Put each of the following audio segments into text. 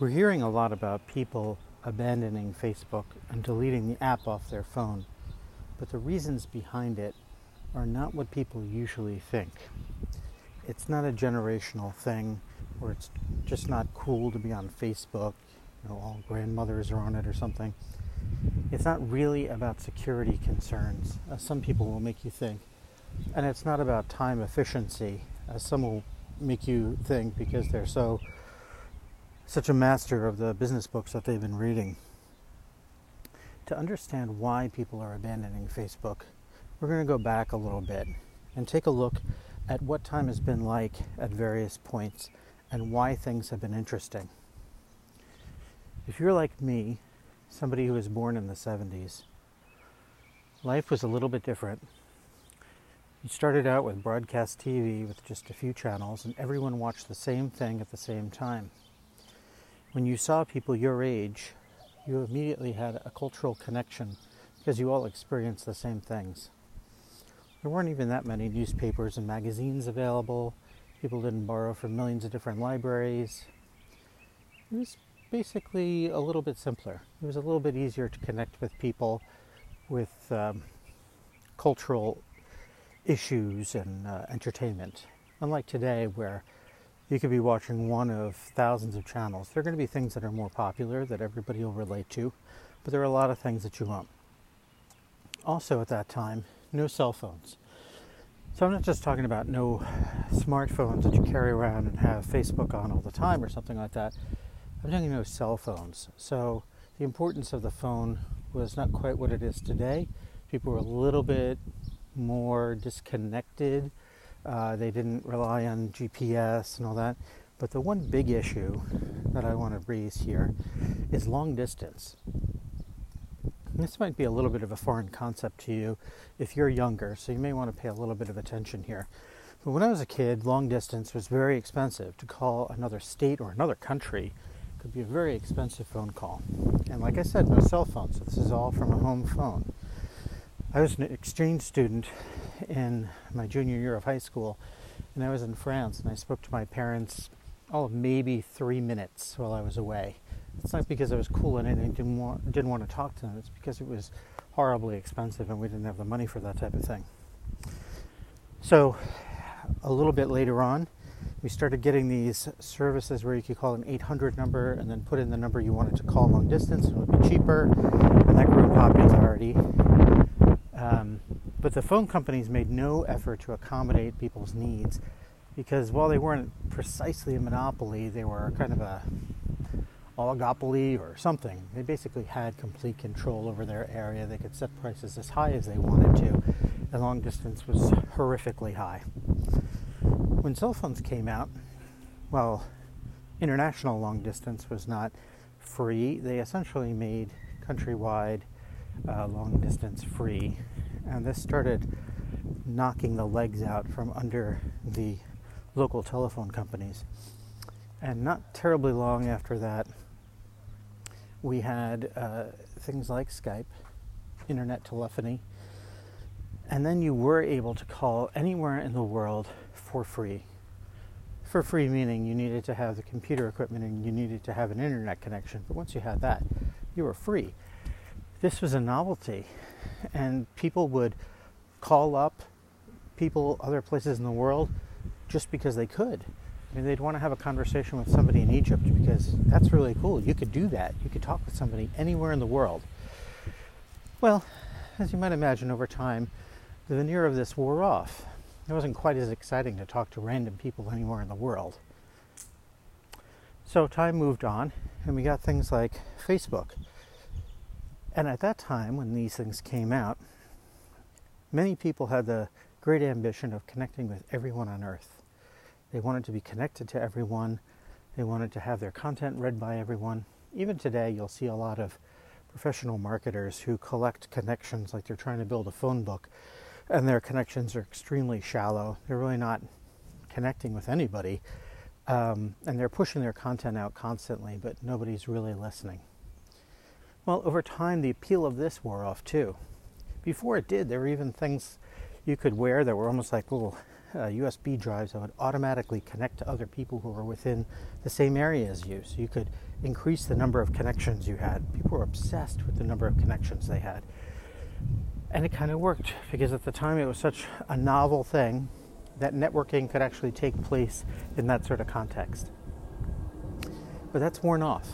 We're hearing a lot about people abandoning Facebook and deleting the app off their phone, but the reasons behind it are not what people usually think. It's not a generational thing where it's just not cool to be on Facebook, you know, all grandmothers are on it or something. It's not really about security concerns, as some people will make you think. And it's not about time efficiency, as some will make you think because they're so such a master of the business books that they've been reading. To understand why people are abandoning Facebook, we're going to go back a little bit and take a look at what time has been like at various points and why things have been interesting. If you're like me, somebody who was born in the 70s, life was a little bit different. You started out with broadcast TV with just a few channels, and everyone watched the same thing at the same time. When you saw people your age, you immediately had a cultural connection because you all experienced the same things. There weren't even that many newspapers and magazines available. People didn't borrow from millions of different libraries. It was basically a little bit simpler. It was a little bit easier to connect with people with um, cultural issues and uh, entertainment. Unlike today, where you could be watching one of thousands of channels, there are going to be things that are more popular that everybody will relate to, but there are a lot of things that you won't. Also, at that time, no cell phones. So I'm not just talking about no smartphones that you carry around and have Facebook on all the time or something like that. I'm talking no cell phones. So the importance of the phone was not quite what it is today. People were a little bit more disconnected. Uh, they didn't rely on GPS and all that. But the one big issue that I want to raise here is long distance. This might be a little bit of a foreign concept to you if you're younger, so you may want to pay a little bit of attention here. But when I was a kid, long distance was very expensive. To call another state or another country could be a very expensive phone call. And like I said, no cell phone, so this is all from a home phone. I was an exchange student in my junior year of high school, and I was in France, and I spoke to my parents all of maybe three minutes while I was away. It's not because I was cool and I didn't want, didn't want to talk to them. It's because it was horribly expensive and we didn't have the money for that type of thing. So, a little bit later on, we started getting these services where you could call an 800 number and then put in the number you wanted to call long distance and it would be cheaper, and that grew in popularity. The phone companies made no effort to accommodate people's needs because while they weren't precisely a monopoly, they were kind of a oligopoly or something. They basically had complete control over their area. They could set prices as high as they wanted to, and long distance was horrifically high. When cell phones came out, well, international long distance was not free. They essentially made countrywide uh, long distance free, and this started knocking the legs out from under the local telephone companies. And not terribly long after that, we had uh, things like Skype, internet telephony, and then you were able to call anywhere in the world for free. For free meaning you needed to have the computer equipment and you needed to have an internet connection. But once you had that, you were free. This was a novelty, and people would call up people other places in the world just because they could. I mean, they'd want to have a conversation with somebody in Egypt because that's really cool. You could do that. You could talk with somebody anywhere in the world. Well, as you might imagine, over time, the veneer of this wore off. It wasn't quite as exciting to talk to random people anywhere in the world. So time moved on, and we got things like Facebook. And at that time, when these things came out, many people had the great ambition of connecting with everyone on earth. They wanted to be connected to everyone, they wanted to have their content read by everyone. Even today, you'll see a lot of professional marketers who collect connections like they're trying to build a phone book and their connections are extremely shallow. They're really not connecting with anybody, um, and they're pushing their content out constantly, but nobody's really listening. Well, over time, the appeal of this wore off too. Before it did, there were even things you could wear that were almost like little uh, USB drives that would automatically connect to other people who were within the same area as you. So you could increase the number of connections you had. People were obsessed with the number of connections they had. And it kind of worked because at the time it was such a novel thing that networking could actually take place in that sort of context. But that's worn off.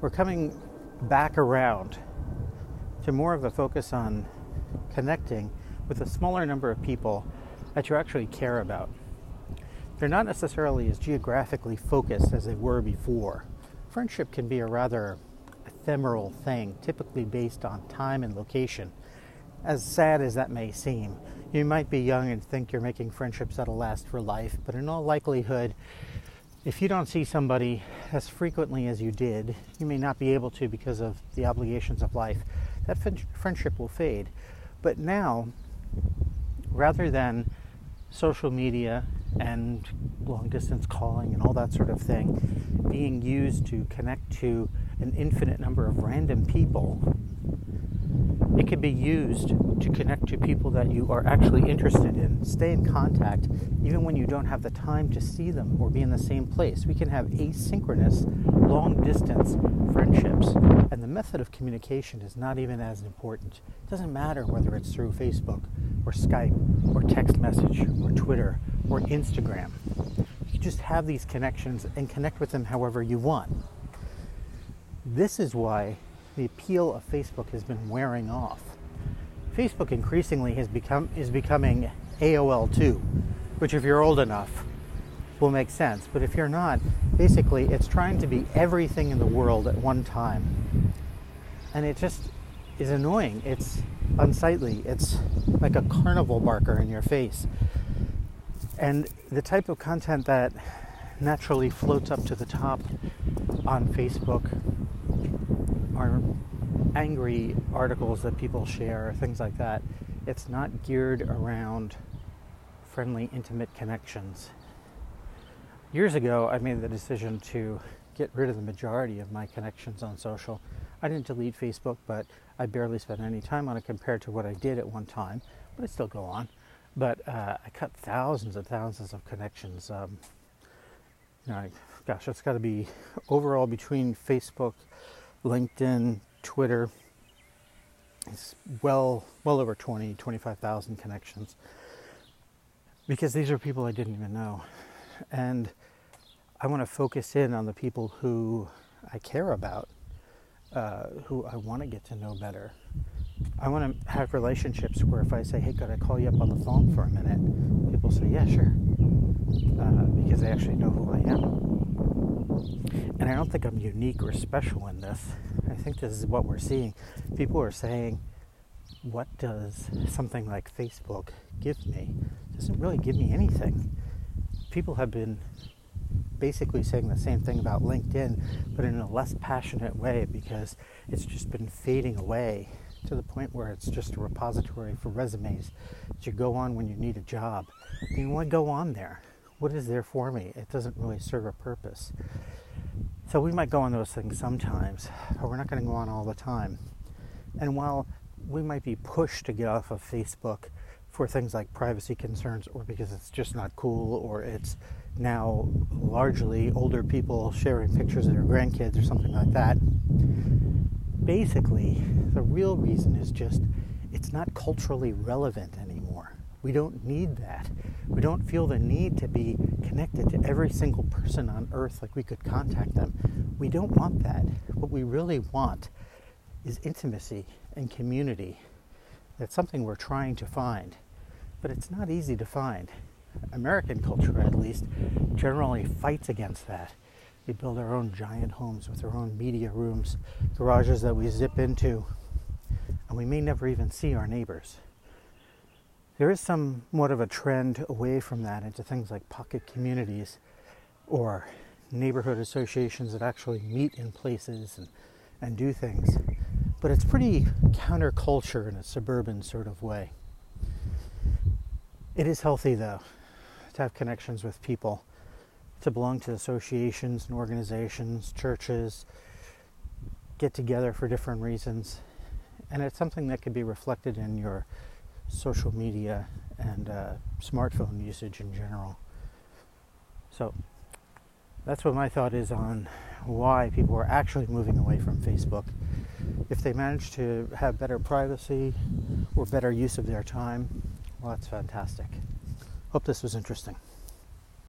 We're coming back around to more of a focus on connecting with a smaller number of people that you actually care about. They're not necessarily as geographically focused as they were before. Friendship can be a rather ephemeral thing, typically based on time and location. As sad as that may seem, you might be young and think you're making friendships that'll last for life, but in all likelihood, if you don't see somebody as frequently as you did, you may not be able to because of the obligations of life. That friendship will fade. But now, rather than social media and long distance calling and all that sort of thing being used to connect to an infinite number of random people it can be used to connect to people that you are actually interested in. Stay in contact even when you don't have the time to see them or be in the same place. We can have asynchronous, long distance friendships. And the method of communication is not even as important. It doesn't matter whether it's through Facebook or Skype or text message or Twitter or Instagram. You just have these connections and connect with them however you want. This is why the appeal of Facebook has been wearing off. Facebook increasingly has become is becoming AOL 2, which if you're old enough will make sense. But if you're not, basically it's trying to be everything in the world at one time. And it just is annoying. It's unsightly. It's like a carnival barker in your face. And the type of content that naturally floats up to the top on Facebook are angry articles that people share, things like that. It's not geared around friendly, intimate connections. Years ago, I made the decision to get rid of the majority of my connections on social. I didn't delete Facebook, but I barely spent any time on it compared to what I did at one time, but I still go on. But uh, I cut thousands and thousands of connections. Um, you know, gosh, it's got to be overall between Facebook, LinkedIn, Twitter. It's well, well over 20, 25,000 connections because these are people I didn't even know. And I want to focus in on the people who I care about, uh, who I want to get to know better. I want to have relationships where if I say, hey, could I call you up on the phone for a minute? People say, yeah, sure. Uh, because they actually know who I am. I don't think I'm unique or special in this. I think this is what we're seeing. People are saying, what does something like Facebook give me? It doesn't really give me anything. People have been basically saying the same thing about LinkedIn, but in a less passionate way because it's just been fading away to the point where it's just a repository for resumes that you go on when you need a job. I want to go on there? What is there for me? It doesn't really serve a purpose. So we might go on those things sometimes, but we're not going to go on all the time. And while we might be pushed to get off of Facebook for things like privacy concerns or because it's just not cool or it's now largely older people sharing pictures of their grandkids or something like that. Basically, the real reason is just it's not culturally relevant. We don't need that. We don't feel the need to be connected to every single person on earth like we could contact them. We don't want that. What we really want is intimacy and community. That's something we're trying to find, but it's not easy to find. American culture, at least, generally fights against that. We build our own giant homes with our own media rooms, garages that we zip into, and we may never even see our neighbors. There is somewhat of a trend away from that into things like pocket communities or neighborhood associations that actually meet in places and, and do things. But it's pretty counterculture in a suburban sort of way. It is healthy, though, to have connections with people, to belong to associations and organizations, churches, get together for different reasons. And it's something that can be reflected in your social media and uh, smartphone usage in general. So that's what my thought is on why people are actually moving away from Facebook. If they manage to have better privacy or better use of their time, well, that's fantastic. Hope this was interesting.